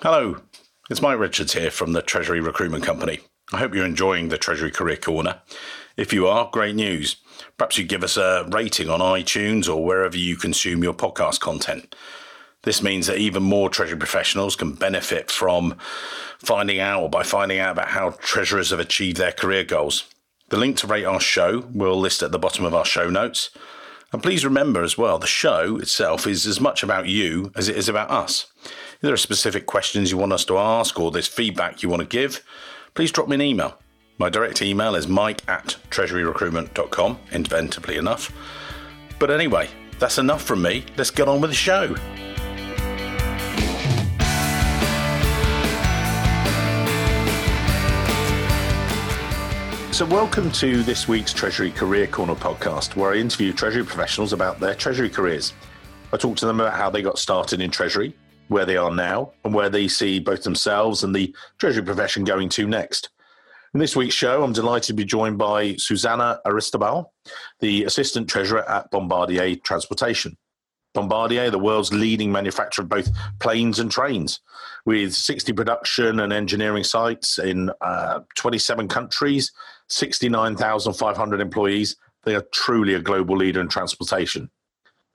Hello, it's Mike Richards here from the Treasury Recruitment Company. I hope you're enjoying the Treasury Career Corner. If you are, great news. Perhaps you give us a rating on iTunes or wherever you consume your podcast content. This means that even more Treasury professionals can benefit from finding out or by finding out about how treasurers have achieved their career goals. The link to rate our show we'll list at the bottom of our show notes. And please remember as well, the show itself is as much about you as it is about us. If there are specific questions you want us to ask or there's feedback you want to give, please drop me an email. My direct email is mike at treasuryrecruitment.com, inventively enough. But anyway, that's enough from me. Let's get on with the show. So, welcome to this week's Treasury Career Corner podcast, where I interview Treasury professionals about their Treasury careers. I talk to them about how they got started in Treasury, where they are now, and where they see both themselves and the Treasury profession going to next. In this week's show, I'm delighted to be joined by Susanna Aristobal, the Assistant Treasurer at Bombardier Transportation. Bombardier, the world's leading manufacturer of both planes and trains, with 60 production and engineering sites in uh, 27 countries, 69,500 employees. They are truly a global leader in transportation.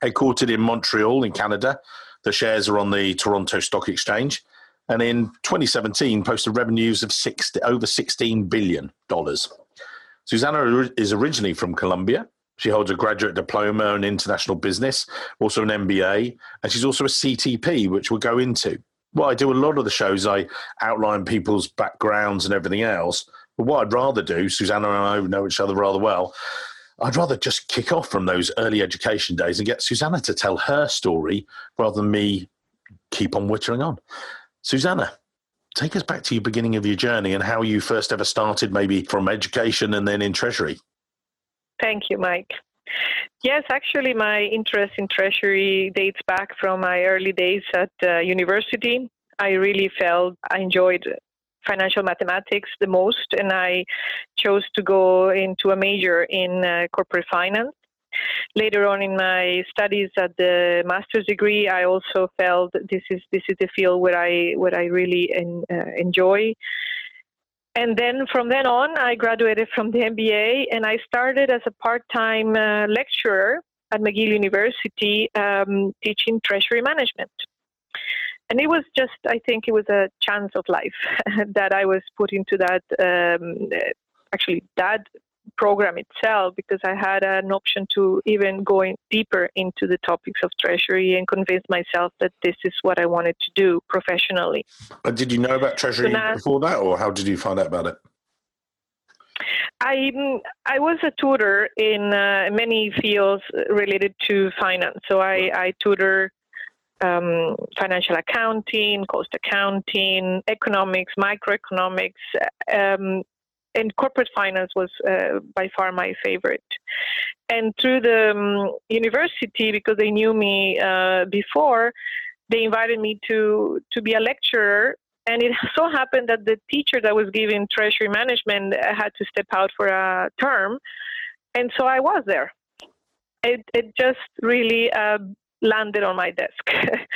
Headquartered in Montreal, in Canada, the shares are on the Toronto Stock Exchange, and in 2017 posted revenues of over 16 billion dollars. Susanna is originally from Colombia she holds a graduate diploma in international business, also an MBA, and she's also a CTP, which we'll go into. Well, I do a lot of the shows, I outline people's backgrounds and everything else. But what I'd rather do, Susanna and I know each other rather well, I'd rather just kick off from those early education days and get Susanna to tell her story rather than me keep on wittering on. Susanna, take us back to your beginning of your journey and how you first ever started, maybe from education and then in Treasury. Thank you, Mike. Yes, actually, my interest in Treasury dates back from my early days at uh, university. I really felt I enjoyed financial mathematics the most, and I chose to go into a major in uh, corporate finance. Later on in my studies at the master's degree, I also felt this is this is the field where I where I really en, uh, enjoy and then from then on, I graduated from the MBA and I started as a part time uh, lecturer at McGill University um, teaching treasury management. And it was just, I think it was a chance of life that I was put into that, um, actually, that program itself because I had an option to even go in deeper into the topics of treasury and convince myself that this is what I wanted to do professionally. But did you know about treasury so now, before that, or how did you find out about it? I I was a tutor in uh, many fields related to finance. So I, I tutor um, financial accounting, cost accounting, economics, microeconomics, um, and corporate finance was uh, by far my favorite. And through the um, university, because they knew me uh, before, they invited me to to be a lecturer. And it so happened that the teacher that was giving treasury management had to step out for a term, and so I was there. It it just really uh, landed on my desk.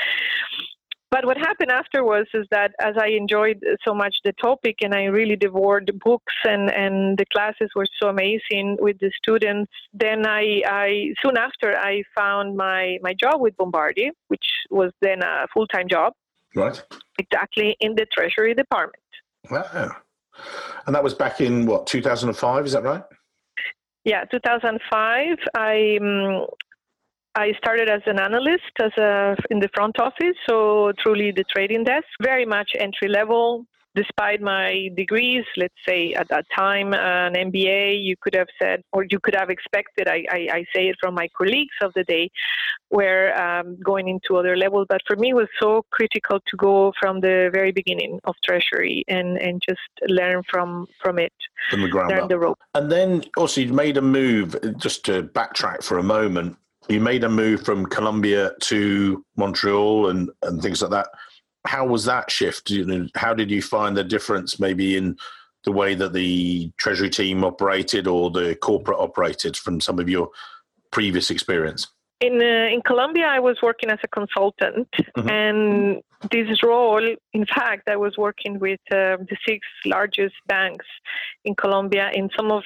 But what happened afterwards is that as I enjoyed so much the topic and I really devoured the books and, and the classes were so amazing with the students, then I, I soon after I found my, my job with Bombardier, which was then a full time job. Right. Exactly in the Treasury Department. Wow. And that was back in what, 2005, is that right? Yeah, 2005. I um, I started as an analyst as a, in the front office, so truly the trading desk, very much entry level. Despite my degrees, let's say at that time, an MBA, you could have said, or you could have expected, I, I, I say it from my colleagues of the day, were um, going into other levels. But for me, it was so critical to go from the very beginning of Treasury and, and just learn from, from it. From the ground learn up. the rope. And then also you made a move, just to backtrack for a moment, you made a move from Colombia to Montreal and, and things like that. How was that shift? You know, how did you find the difference maybe in the way that the treasury team operated or the corporate operated from some of your previous experience? in uh, in Colombia, I was working as a consultant, mm-hmm. and this role, in fact, I was working with uh, the six largest banks in Colombia in some of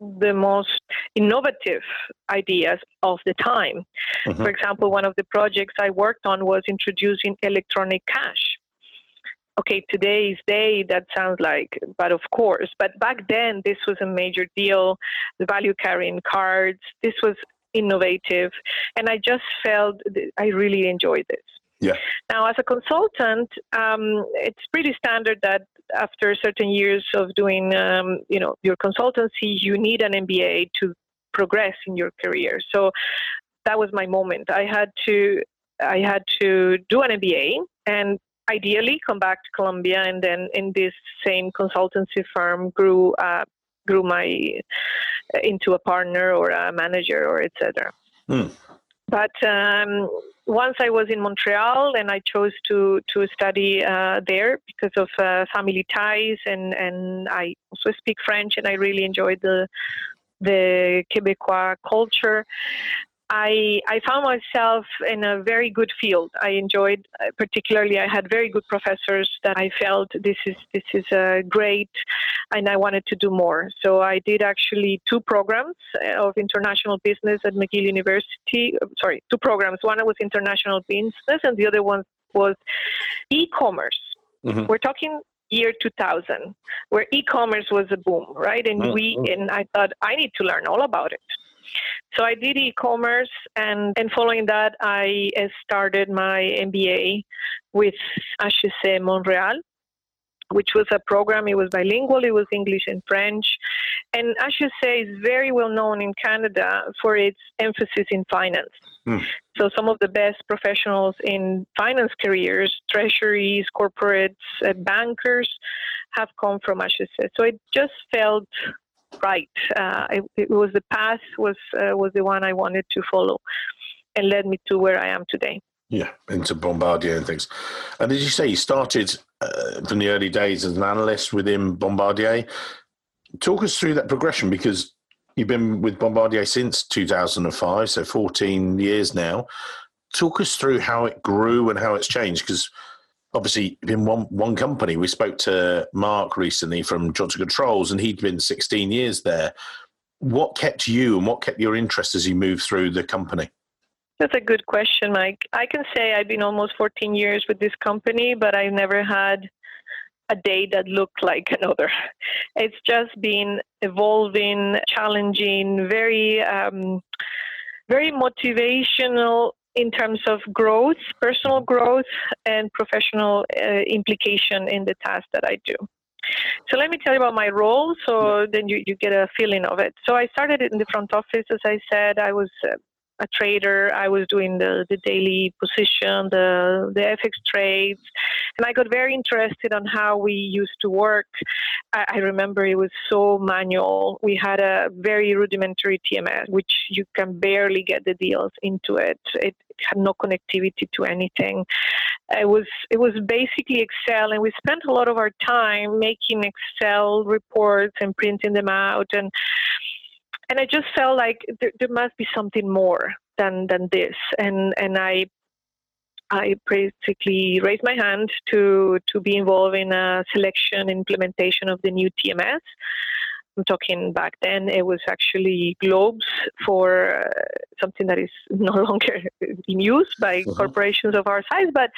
the most innovative ideas of the time. Mm-hmm. For example, one of the projects I worked on was introducing electronic cash. Okay, today's day that sounds like, but of course, but back then this was a major deal. The value carrying cards, this was innovative, and I just felt I really enjoyed this. Yeah. Now, as a consultant, um, it's pretty standard that after certain years of doing, um, you know, your consultancy, you need an MBA to progress in your career. So that was my moment. I had to, I had to do an MBA and ideally come back to Colombia, and then in this same consultancy firm grew uh, grew my into a partner or a manager or etc. Mm. But um, once I was in Montreal and I chose to to study uh, there because of uh, family ties and and I also speak French and I really enjoyed the the Quebecois culture. I, I found myself in a very good field. I enjoyed, uh, particularly, I had very good professors that I felt this is this is uh, great, and I wanted to do more. So I did actually two programs uh, of international business at McGill University. Uh, sorry, two programs. One was international business, and the other one was e-commerce. Mm-hmm. We're talking year 2000 where e-commerce was a boom right and mm-hmm. we and i thought i need to learn all about it so I did e-commerce, and, and following that, I started my MBA with HEC Montreal, which was a program. It was bilingual. It was English and French, and HEC is very well known in Canada for its emphasis in finance. Mm. So some of the best professionals in finance careers, treasuries, corporates, uh, bankers, have come from HEC. So it just felt right. Uh, it, it, was the path was uh, was the one I wanted to follow, and led me to where I am today. Yeah, into Bombardier and things. And as you say you started uh, from the early days as an analyst within Bombardier? Talk us through that progression because you've been with Bombardier since 2005, so 14 years now. Talk us through how it grew and how it's changed because obviously in one one company. We spoke to Mark recently from Johnson Controls, and he'd been 16 years there. What kept you and what kept your interest as you moved through the company? That's a good question, Mike. I can say I've been almost 14 years with this company, but I've never had a day that looked like another. It's just been evolving, challenging, very, um, very motivational in terms of growth, personal growth, and professional uh, implication in the task that I do. So let me tell you about my role so then you, you get a feeling of it. So I started in the front office, as I said. I was uh, a trader. I was doing the, the daily position, the, the FX trades, and I got very interested on how we used to work. I, I remember it was so manual. We had a very rudimentary TMS, which you can barely get the deals into it. It had no connectivity to anything. It was it was basically Excel, and we spent a lot of our time making Excel reports and printing them out and and I just felt like there, there must be something more than than this, and and I I basically raised my hand to to be involved in a selection implementation of the new TMS. I'm talking back then, it was actually globes for uh, something that is no longer in use by uh-huh. corporations of our size. But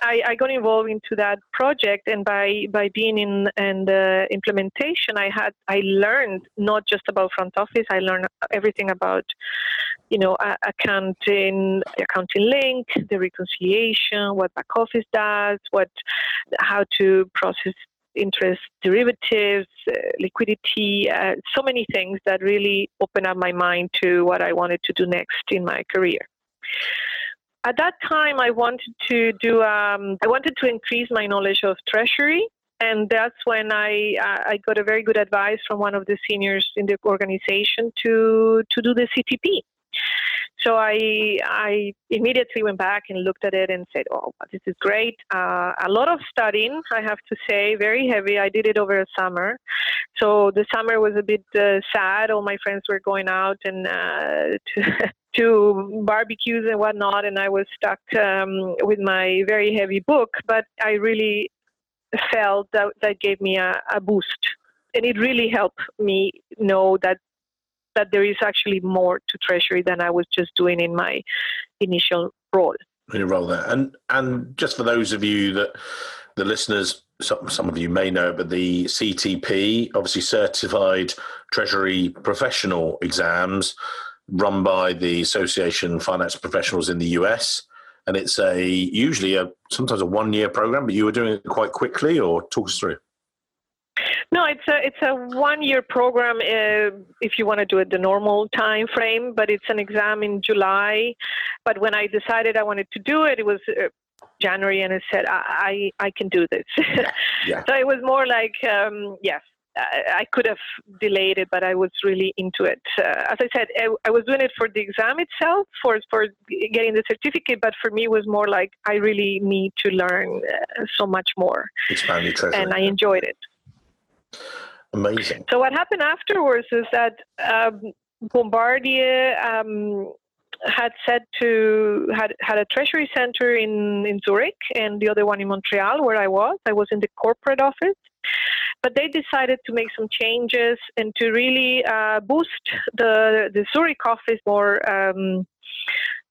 I, I, got involved into that project, and by by being in the implementation, I had I learned not just about front office. I learned everything about you know accounting, accounting link, the reconciliation, what back office does, what how to process interest derivatives, uh, liquidity, uh, so many things that really opened up my mind to what I wanted to do next in my career. At that time, I wanted to do. Um, I wanted to increase my knowledge of treasury, and that's when I I got a very good advice from one of the seniors in the organization to to do the CTP. So I I immediately went back and looked at it and said, "Oh, this is great." Uh, a lot of studying, I have to say, very heavy. I did it over a summer, so the summer was a bit uh, sad. All my friends were going out and uh, to, to barbecues and whatnot, and I was stuck um, with my very heavy book. But I really felt that that gave me a, a boost, and it really helped me know that that there is actually more to Treasury than I was just doing in my initial role. In your role there, and and just for those of you that the listeners, some some of you may know, but the CTP, obviously certified Treasury professional exams, run by the Association of Finance Professionals in the US. And it's a usually a sometimes a one year program, but you were doing it quite quickly, or talk us through. No, it's a it's a one year program uh, if you want to do it the normal time frame, but it's an exam in July. But when I decided I wanted to do it, it was uh, January, and I said I I, I can do this. Yeah. yeah. so it was more like um, yes. I, could have delayed it, but I was really into it. Uh, as I said, I, I, was doing it for the exam itself, for for getting the certificate. But for me, it was more like I really need to learn uh, so much more. Expand your treasure. And I enjoyed it. Amazing. So what happened afterwards is that um, Bombardier um, had said to had had a treasury center in in Zurich and the other one in Montreal where I was. I was in the corporate office, but they decided to make some changes and to really uh, boost the the Zurich office more. Um,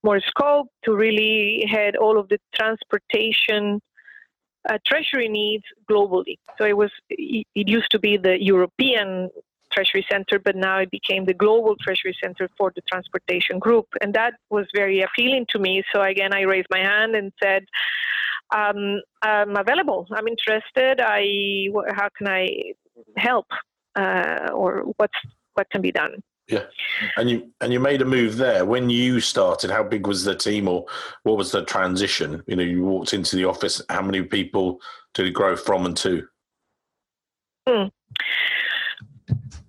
more scope to really head all of the transportation uh, treasury needs globally. So it was it used to be the European Treasury Center, but now it became the Global Treasury Center for the Transportation Group, and that was very appealing to me. So again, I raised my hand and said. Um, I'm available. I'm interested. I how can I help, uh, or what's what can be done? Yeah, and you and you made a move there when you started. How big was the team, or what was the transition? You know, you walked into the office. How many people did it grow from and to? Hmm.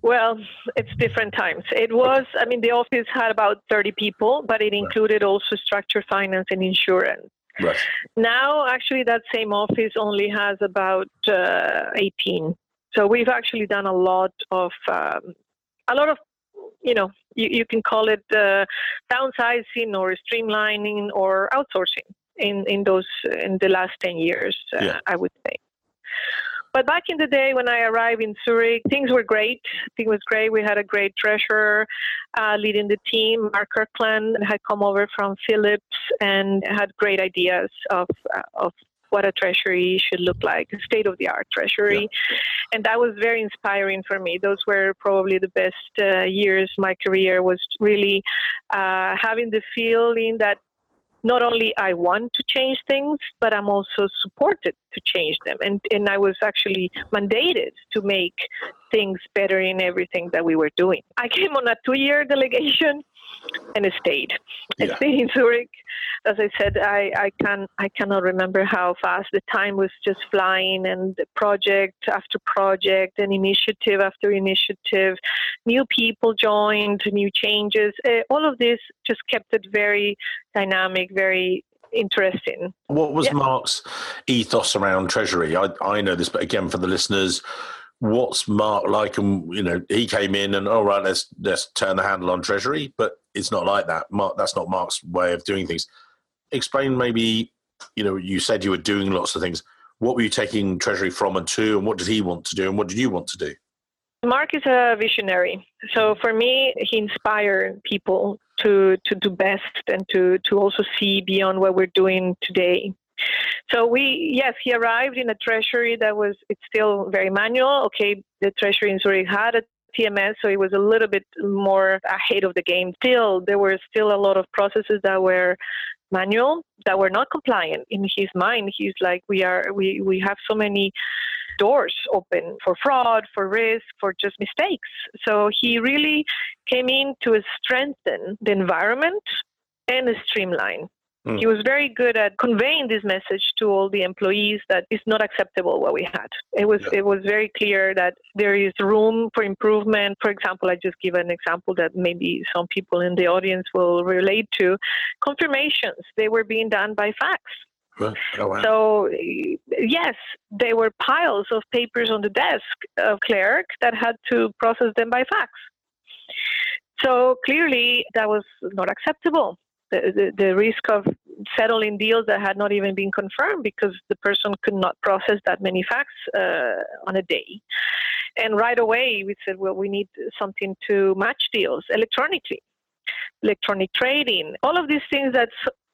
Well, it's different times. It was, I mean, the office had about 30 people, but it included also structure, finance and insurance. Right. Now, actually, that same office only has about uh, 18. So we've actually done a lot of um, a lot of you know, you, you can call it uh, downsizing or streamlining or outsourcing in, in those in the last 10 years, uh, yeah. I would say. But back in the day when I arrived in Zurich, things were great. Things was great. We had a great treasurer uh, leading the team. Mark Kirkland had come over from Philips and had great ideas of uh, of what a treasury should look like, a state of the art treasury. Yeah. And that was very inspiring for me. Those were probably the best uh, years my career was really uh, having the feeling that not only I want to change things, but I'm also supported to change them. And, and I was actually mandated to make things better in everything that we were doing. I came on a two year delegation and stayed. Yeah. stayed in Zurich. As I said, I, I can I cannot remember how fast the time was just flying, and project after project, and initiative after initiative, new people joined, new changes. Uh, all of this just kept it very dynamic, very interesting. What was yeah. Mark's ethos around Treasury? I, I know this, but again, for the listeners, what's Mark like? And you know, he came in and all right, let's let's turn the handle on Treasury, but it's not like that. Mark, that's not Mark's way of doing things. Explain maybe. You know, you said you were doing lots of things. What were you taking Treasury from and to, and what did he want to do, and what did you want to do? Mark is a visionary. So for me, he inspired people to to do best and to to also see beyond what we're doing today. So we, yes, he arrived in a treasury that was, it's still very manual. Okay, the treasury in Zurich had a TMS, so it was a little bit more ahead of the game. Still, there were still a lot of processes that were manual that were not compliant. In his mind, he's like, we are, we, we have so many doors open for fraud, for risk, for just mistakes. So he really came in to strengthen the environment and streamline Mm. He was very good at conveying this message to all the employees that it's not acceptable what we had. It was yeah. it was very clear that there is room for improvement. For example, I just give an example that maybe some people in the audience will relate to. Confirmations they were being done by fax. Oh, wow. So yes, there were piles of papers on the desk of clerk that had to process them by fax. So clearly, that was not acceptable the, the, risk of settling deals that had not even been confirmed because the person could not process that many facts uh, on a day. And right away, we said, well, we need something to match deals electronically, electronic trading, all of these things that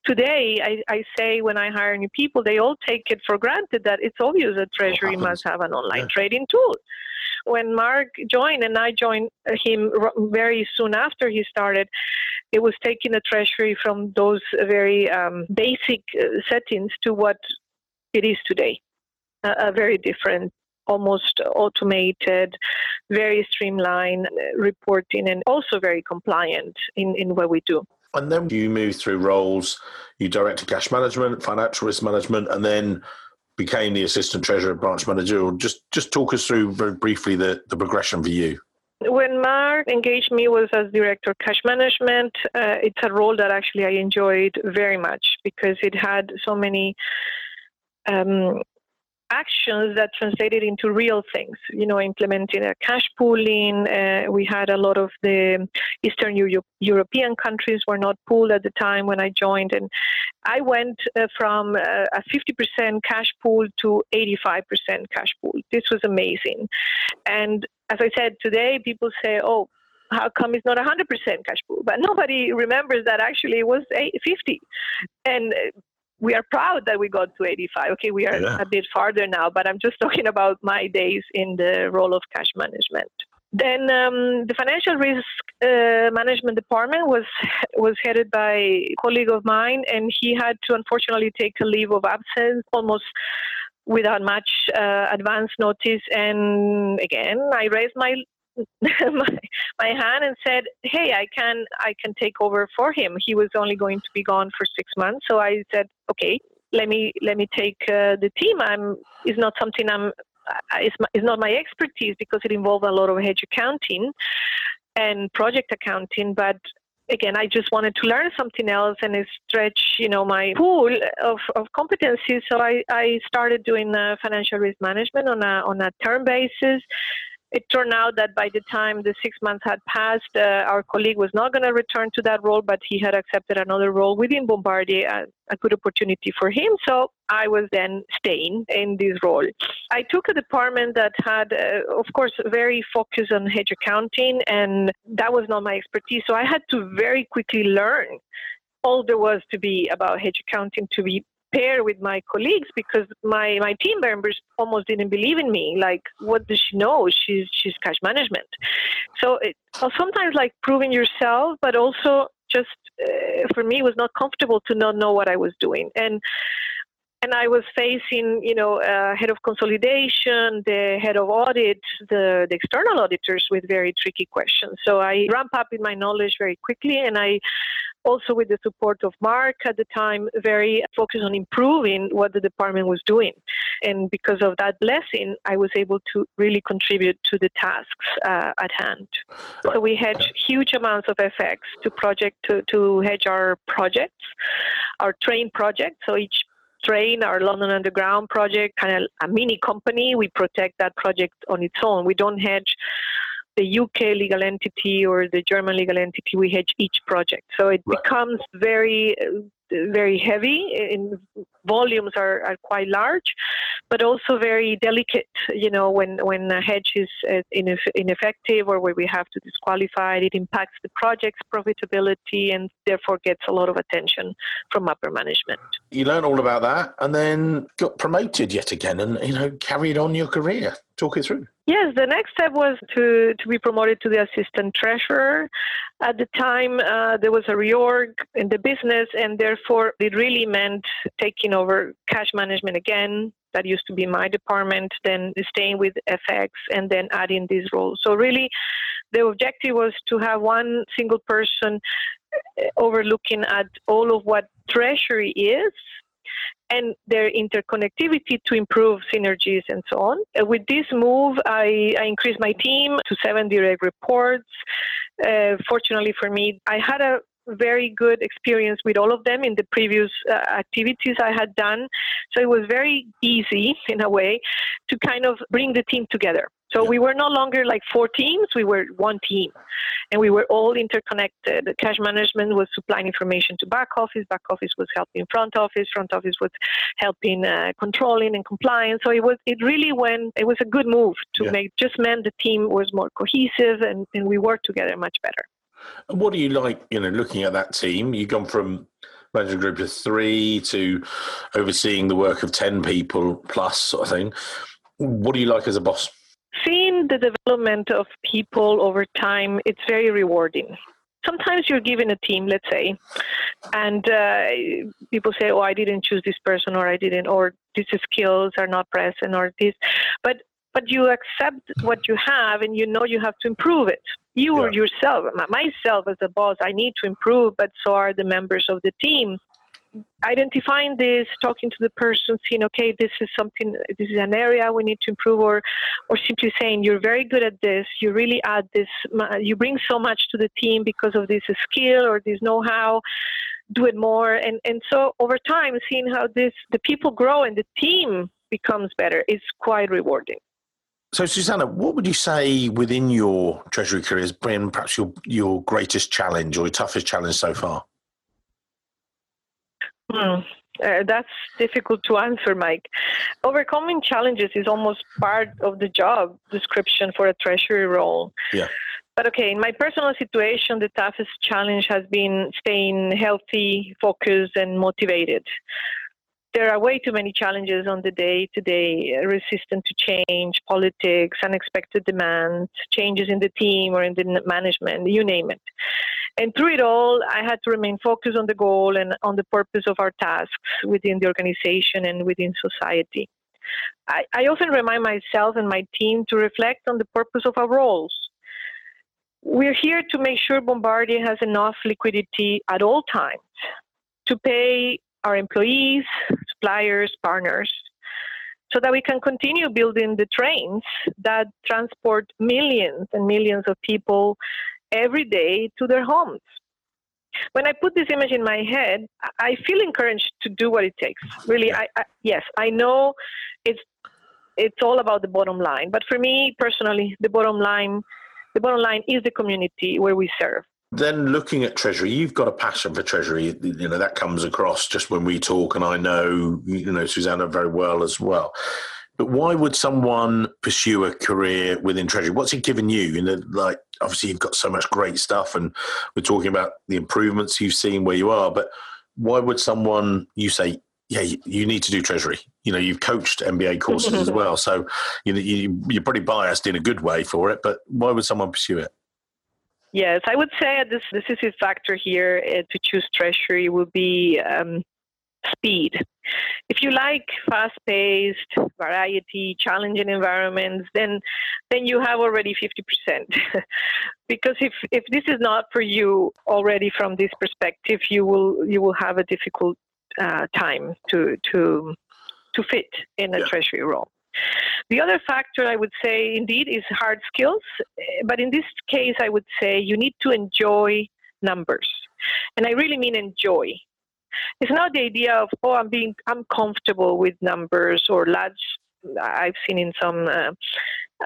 today I, I, say when I hire new people, they all take it for granted that it's obvious that Treasury must have an online yeah. trading tool. When Mark joined, and I joined him very soon after he started, it was taking the treasury from those very um, basic uh, settings to what it is today. a very different, almost automated, very streamlined uh, reporting, and also very compliant in, in what we do. And then you move through roles, you directed cash management, financial risk management, and then became the assistant treasurer branch manager. Just just talk us through very briefly the, the progression for you. When Mark engaged me was as director of cash management. Uh, it's a role that actually I enjoyed very much because it had so many um, actions that translated into real things. You know, implementing a cash pooling. Uh, we had a lot of the Eastern Euro- European countries were not pooled at the time when I joined, and I went uh, from uh, a 50% cash pool to 85% cash pool. This was amazing, and as I said today, people say, "Oh." How come it's not 100% cash pool? But nobody remembers that actually it was 50. And uh, we are proud that we got to 85. Okay, we are yeah. a bit farther now, but I'm just talking about my days in the role of cash management. Then um, the financial risk uh, management department was was headed by a colleague of mine, and he had to unfortunately take a leave of absence almost without much uh, advance notice. And again, I raised my my, my hand and said, "Hey, I can I can take over for him." He was only going to be gone for six months, so I said, "Okay, let me let me take uh, the team. I'm is not something I'm it's, it's not my expertise because it involved a lot of hedge accounting and project accounting, but again, I just wanted to learn something else and stretch, you know, my pool of, of competencies. So I, I started doing uh, financial risk management on a on a term basis it turned out that by the time the six months had passed, uh, our colleague was not going to return to that role, but he had accepted another role within Bombardier, a, a good opportunity for him. So I was then staying in this role. I took a department that had, uh, of course, very focused on hedge accounting, and that was not my expertise. So I had to very quickly learn all there was to be about hedge accounting to be pair with my colleagues because my, my team members almost didn't believe in me. Like, what does she know? She's she's cash management. So it, sometimes like proving yourself, but also just uh, for me it was not comfortable to not know what I was doing and. And I was facing, you know, uh, head of consolidation, the head of audit, the, the external auditors with very tricky questions. So I ramp up in my knowledge very quickly, and I also with the support of Mark at the time, very focused on improving what the department was doing. And because of that blessing, I was able to really contribute to the tasks uh, at hand. So we hedge huge amounts of FX to project to, to hedge our projects, our train projects. So each train, our London Underground project, kind of a mini company. We protect that project on its own. We don't hedge the UK legal entity or the German legal entity, we hedge each project. So it right. becomes very, very heavy. In volumes are, are quite large, but also very delicate. You know, when when a hedge is ineffective or where we have to disqualify it, it impacts the project's profitability and therefore gets a lot of attention from upper management. You learn all about that, and then got promoted yet again, and you know carried on your career. Talk it through. Yes, the next step was to, to be promoted to the assistant treasurer. At the time, uh, there was a reorg in the business, and therefore it really meant taking over cash management again. That used to be my department, then staying with FX, and then adding this role. So, really, the objective was to have one single person overlooking at all of what treasury is and their interconnectivity to improve synergies and so on. With this move, I, I, increased my team to seven direct reports. Uh, fortunately for me, I had a very good experience with all of them in the previous uh, activities I had done. So it was very easy, in a way, to kind of bring the team together. So we were no longer like four teams, we were one team. And we were all interconnected. Cash management was supplying information to back office, back office was helping front office, front office was helping uh, controlling and compliance. So it was it really went it was a good move to yeah. make just meant the team was more cohesive and, and we worked together much better. And what do you like, you know, looking at that team? You've gone from managing group of three to overseeing the work of 10 people plus sort of thing. What do you like as a boss? Seeing the development of people over time, it's very rewarding. Sometimes you're given a team, let's say, and uh, people say, "Oh, I didn't choose this person, or I didn't, or these skills are not present, or this," but but you accept what you have, and you know you have to improve it. You yeah. yourself, myself as a boss, I need to improve, but so are the members of the team identifying this, talking to the person, seeing, okay, this is something, this is an area we need to improve, or, or simply saying, you're very good at this, you really add this, you bring so much to the team because of this skill or this know-how, do it more. And, and so over time, seeing how this, the people grow and the team becomes better is quite rewarding. So, Susanna, what would you say within your treasury career has been perhaps your, your greatest challenge or your toughest challenge so far? Hmm. Uh, that's difficult to answer, Mike. Overcoming challenges is almost part of the job description for a treasury role. Yeah. But okay, in my personal situation, the toughest challenge has been staying healthy, focused, and motivated there are way too many challenges on the day to day uh, resistant to change, politics, unexpected demands, changes in the team or in the management, you name it. And through it all, I had to remain focused on the goal and on the purpose of our tasks within the organization and within society. I, I often remind myself and my team to reflect on the purpose of our roles. We're here to make sure Bombardier has enough liquidity at all times to pay our employees, suppliers, partners, so that we can continue building the trains that transport millions and millions of people every day to their homes. When I put this image in my head, I feel encouraged to do what it takes. Really, I, I yes, I know it's it's all about the bottom line, but for me personally, the bottom line the bottom line is the community where we serve then looking at treasury you've got a passion for treasury. You know that comes across just when we talk and i know you know susanna very well as well. But why would someone pursue a career within treasury? What's it given you? You know like obviously you've got so much great stuff and we're talking about the improvements you've seen where you are but why would someone you say yeah you need to do treasury. You know you've coached mba courses as well so you know you, you're pretty biased in a good way for it but why would someone pursue it Yes, I would say this decisive factor here uh, to choose treasury would be um, speed. If you like fast-paced, variety, challenging environments, then then you have already fifty percent. because if if this is not for you already from this perspective, you will you will have a difficult uh, time to to to fit in a yeah. treasury role. The other factor I would say indeed is hard skills, but in this case, I would say you need to enjoy numbers. And I really mean enjoy. It's not the idea of, oh, I'm being, I'm comfortable with numbers or large, I've seen in some uh,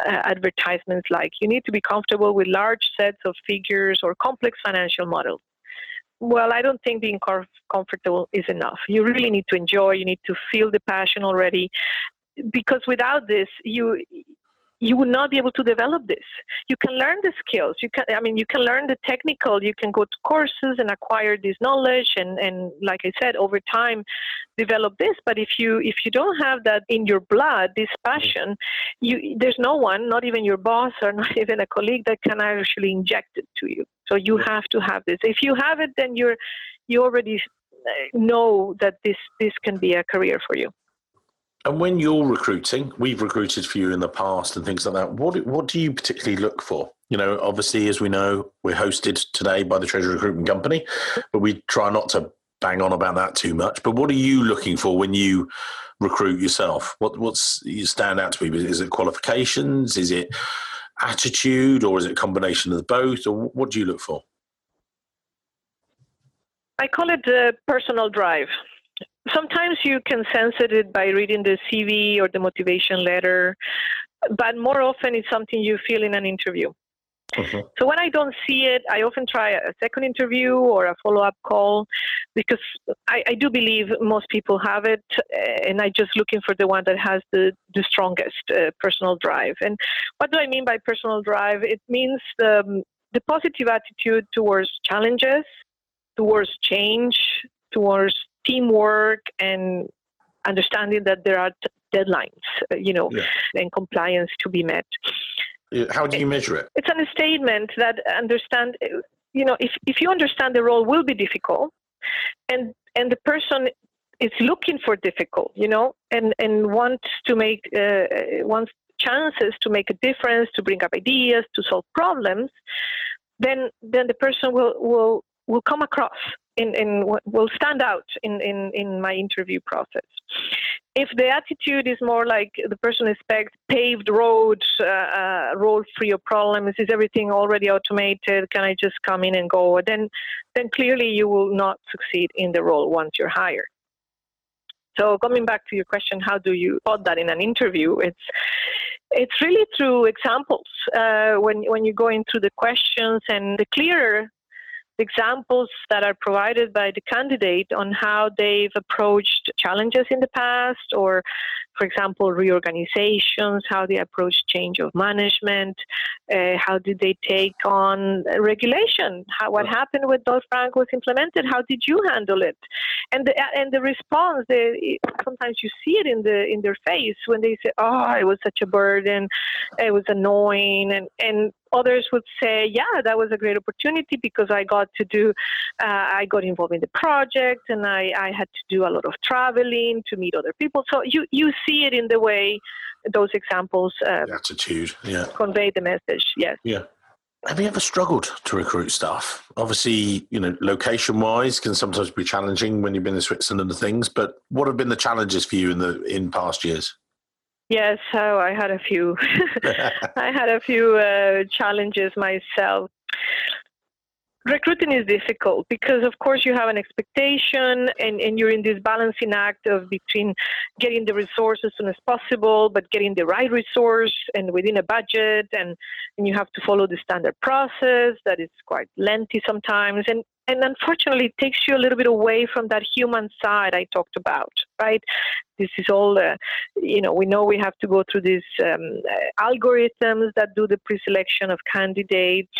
uh advertisements like you need to be comfortable with large sets of figures or complex financial models well, I don't think being comfortable is enough. You really need to enjoy, you need to feel the passion already because without this, you you will not be able to develop this. You can learn the skills. You can, I mean, you can learn the technical. You can go to courses and acquire this knowledge, and and like I said, over time, develop this. But if you if you don't have that in your blood, this mm-hmm. passion, you there's no one, not even your boss or not even a colleague, that can actually inject it to you. So you have to have this. If you have it, then you're you already uh, know that this this can be a career for you. And when you're recruiting, we've recruited for you in the past and things like that. What what do you particularly look for You know, obviously, as we know, we're hosted today by the Treasury Recruitment Company, but we try not to bang on about that too much. But what are you looking for when you recruit yourself? What what's you stand out to me? Is it qualifications? Is it attitude, or is it a combination of both? Or what do you look for? I call it the personal drive. Sometimes you can sense it by reading the CV or the motivation letter, but more often it's something you feel in an interview. Mm-hmm. So when I don't see it, I often try a second interview or a follow-up call because I, I do believe most people have it, and I'm just looking for the one that has the the strongest uh, personal drive. And what do I mean by personal drive? It means the the positive attitude towards challenges, towards change, towards teamwork, and understanding that there are t- deadlines, uh, you know, yeah. and compliance to be met. How do you measure it? It's a statement that understand, you know, if, if you understand the role will be difficult and, and the person is looking for difficult, you know, and, and wants to make, uh, wants chances to make a difference, to bring up ideas, to solve problems, then, then the person will, will, will come across in, in will stand out in, in, in my interview process. If the attitude is more like the person expects paved roads, uh, uh, role free of problems, is everything already automated? Can I just come in and go? Then, then clearly you will not succeed in the role once you're hired. So coming back to your question, how do you spot that in an interview? It's it's really through examples. Uh, when when you go into the questions, and the clearer examples that are provided by the candidate on how they've approached challenges in the past or for example reorganizations how they approach change of management uh, how did they take on regulation? How, what happened when Dodd-Frank was implemented? How did you handle it? And the and the response they, sometimes you see it in the in their face when they say oh it was such a burden. It was annoying. And and others would say, yeah, that was a great opportunity because I got to do, uh, I got involved in the project and I, I had to do a lot of traveling to meet other people. So you, you see it in the way those examples uh, attitude, yeah, convey the message. Yes. Yeah. Have you ever struggled to recruit staff? Obviously, you know, location wise can sometimes be challenging when you've been in Switzerland and things, but what have been the challenges for you in the in past years? Yes, so I had a few. I had a few uh, challenges myself. Recruiting is difficult because, of course, you have an expectation, and, and you're in this balancing act of between getting the resource as soon as possible, but getting the right resource and within a budget, and, and you have to follow the standard process that is quite lengthy sometimes, and and unfortunately it takes you a little bit away from that human side i talked about right? This is all uh, you know we know we have to go through these um, algorithms that do the pre-selection of candidates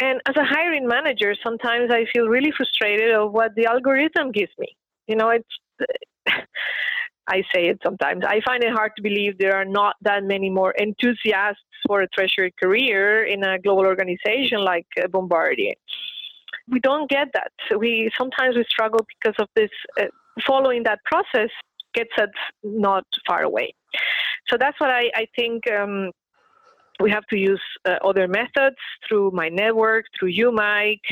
and as a hiring manager sometimes i feel really frustrated of what the algorithm gives me you know it's I say it sometimes. I find it hard to believe there are not that many more enthusiasts for a treasury career in a global organization like uh, Bombardier we don't get that. We sometimes we struggle because of this. Uh, following that process gets us not far away. So that's what I, I think. Um, we have to use uh, other methods through my network, through you, Mike,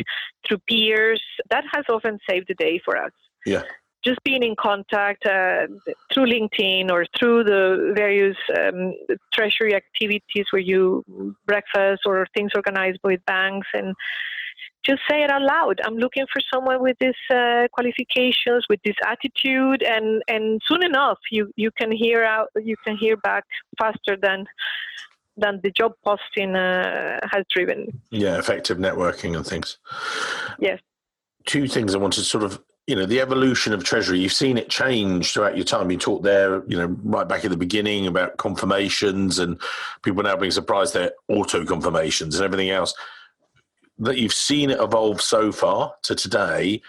through peers. That has often saved the day for us. Yeah. Just being in contact uh, through LinkedIn or through the various um, treasury activities where you breakfast or things organized with banks and just say it out loud. I'm looking for someone with these uh, qualifications, with this attitude, and and soon enough, you you can hear out, you can hear back faster than than the job posting uh, has driven. Yeah, effective networking and things. Yes. Two things I wanted to sort of you know the evolution of treasury you've seen it change throughout your time you talked there you know right back at the beginning about confirmations and people now being surprised they're auto confirmations and everything else that you've seen it evolve so far to today,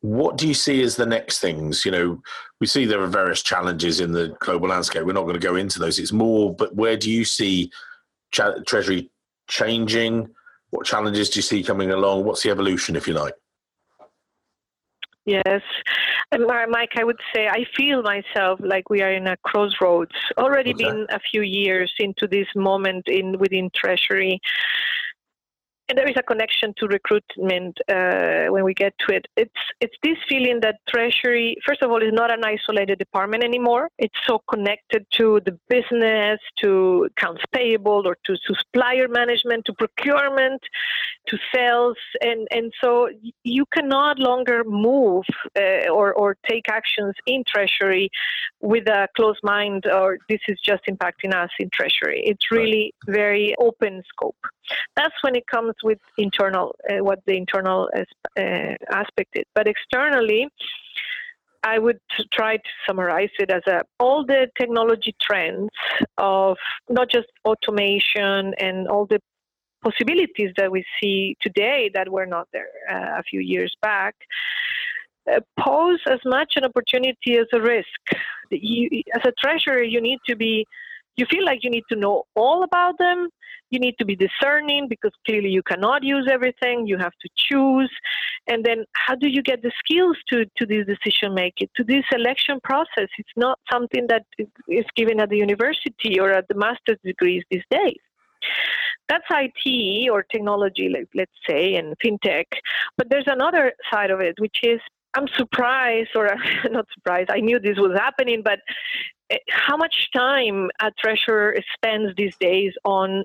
what do you see as the next things? You know, we see there are various challenges in the global landscape. We're not going to go into those. It's more, but where do you see Treasury changing? What challenges do you see coming along? What's the evolution, if you like? Yes, Mike, I would say I feel myself like we are in a crossroads. Already been a few years into this moment in within Treasury there is a connection to recruitment uh, when we get to it. It's it's this feeling that Treasury, first of all, is not an isolated department anymore. It's so connected to the business, to accounts payable, or to supplier management, to procurement, to sales, and and so you cannot longer move uh, or or take actions in Treasury with a closed mind, or this is just impacting us in Treasury. It's really very open scope. That's when it comes with internal, uh, what the internal uh, aspect is. But externally, I would try to summarize it as a, all the technology trends of not just automation and all the possibilities that we see today that were not there uh, a few years back uh, pose as much an opportunity as a risk. You, as a treasurer, you need to be you feel like you need to know all about them. You need to be discerning because clearly you cannot use everything. You have to choose. And then how do you get the skills to, to this decision making, to this selection process? It's not something that is given at the university or at the master's degrees these days. That's IT or technology, like, let's say, and fintech. But there's another side of it, which is I'm surprised, or not surprised, I knew this was happening, but how much time a treasurer spends these days on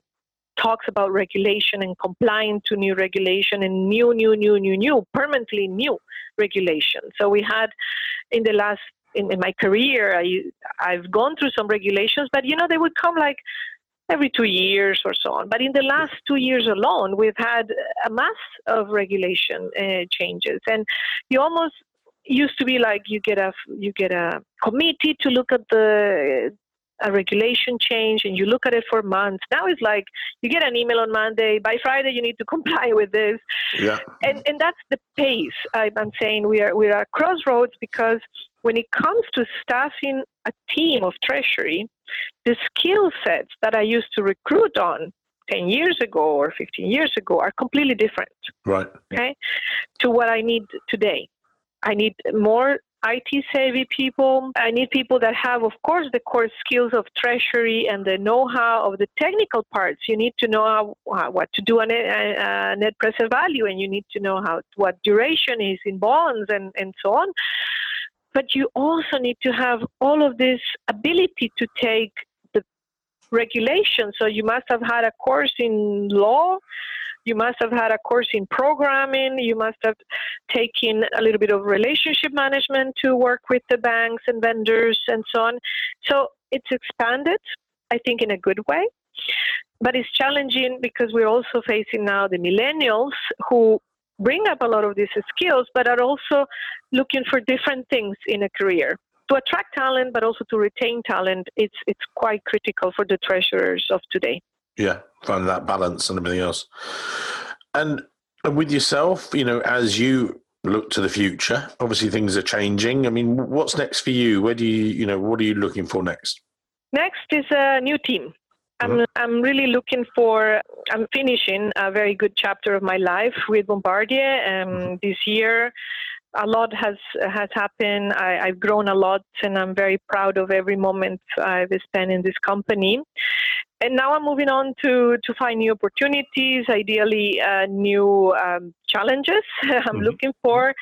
talks about regulation and complying to new regulation and new, new, new, new, new, permanently new regulation. So we had in the last in, in my career, I I've gone through some regulations, but you know they would come like every two years or so on. But in the last two years alone, we've had a mass of regulation uh, changes, and you almost used to be like you get a you get a committee to look at the a regulation change and you look at it for months. Now it's like you get an email on Monday, by Friday you need to comply with this. Yeah. And and that's the pace. I'm saying we are we are at crossroads because when it comes to staffing a team of treasury, the skill sets that I used to recruit on 10 years ago or 15 years ago are completely different. Right. Okay. To what I need today. I need more IT savvy people. I need people that have, of course, the core skills of treasury and the know how of the technical parts. You need to know how, what to do on a, a net present value, and you need to know how what duration is in bonds and, and so on. But you also need to have all of this ability to take the regulation. So you must have had a course in law you must have had a course in programming. You must have taken a little bit of relationship management to work with the banks and vendors and so on. So it's expanded, I think, in a good way. But it's challenging because we're also facing now the millennials who bring up a lot of these skills, but are also looking for different things in a career. To attract talent, but also to retain talent, it's it's quite critical for the treasurers of today. Yeah, find that balance and everything else. And, and with yourself, you know, as you look to the future, obviously things are changing. I mean, what's next for you? Where do you, you know, what are you looking for next? Next is a new team. I'm, mm-hmm. I'm really looking for, I'm finishing a very good chapter of my life with Bombardier um, mm-hmm. this year a lot has has happened. I, I, have grown a lot, and I'm very proud of every moment I've spent in this company. And now I'm moving on to to find new opportunities, ideally uh, new um, challenges. I'm mm-hmm. looking for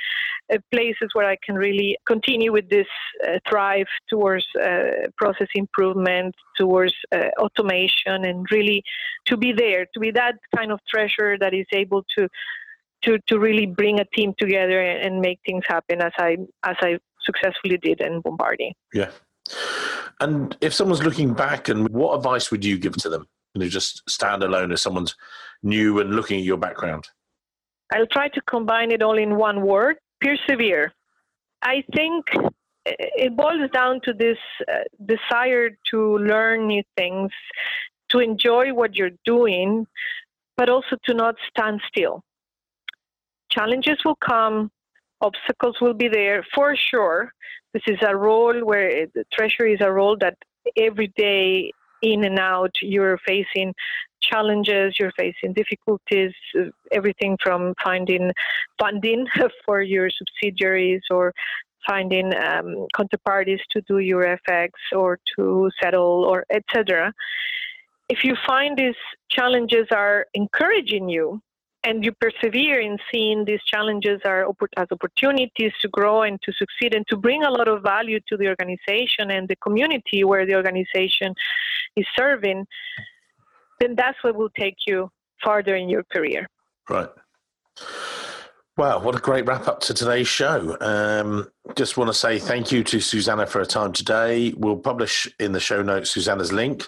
uh, places where I can really continue with this uh, thrive towards uh, process improvement, towards uh, automation, and really to be there, to be that kind of treasure that is able to to to really bring a team together and make things happen as I as I successfully did in Bombardier. Yeah. And if someone's looking back, and what advice would you give to them? You know, just stand alone as someone's new and looking at your background. I'll try to combine it all in one word: persevere. I think it boils down to this uh, desire to learn new things, to enjoy what you're doing, but also to not stand still challenges will come, obstacles will be there for sure. This is a role where the treasury is a role that every day in and out you're facing challenges, you're facing difficulties, everything from finding funding for your subsidiaries or finding um, counterparties to do your FX or to settle or etc. If you find these challenges are encouraging you and you persevere in seeing these challenges are as opportunities to grow and to succeed and to bring a lot of value to the organization and the community where the organization is serving, then that's what will take you farther in your career. Right. Wow, what a great wrap up to today's show. Um, just want to say thank you to Susanna for her time today. We'll publish in the show notes Susanna's link.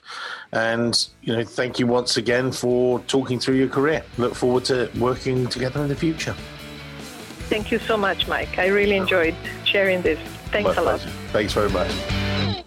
And, you know, thank you once again for talking through your career. Look forward to working together in the future. Thank you so much, Mike. I really enjoyed sharing this. Thanks My a lot. Thanks very much.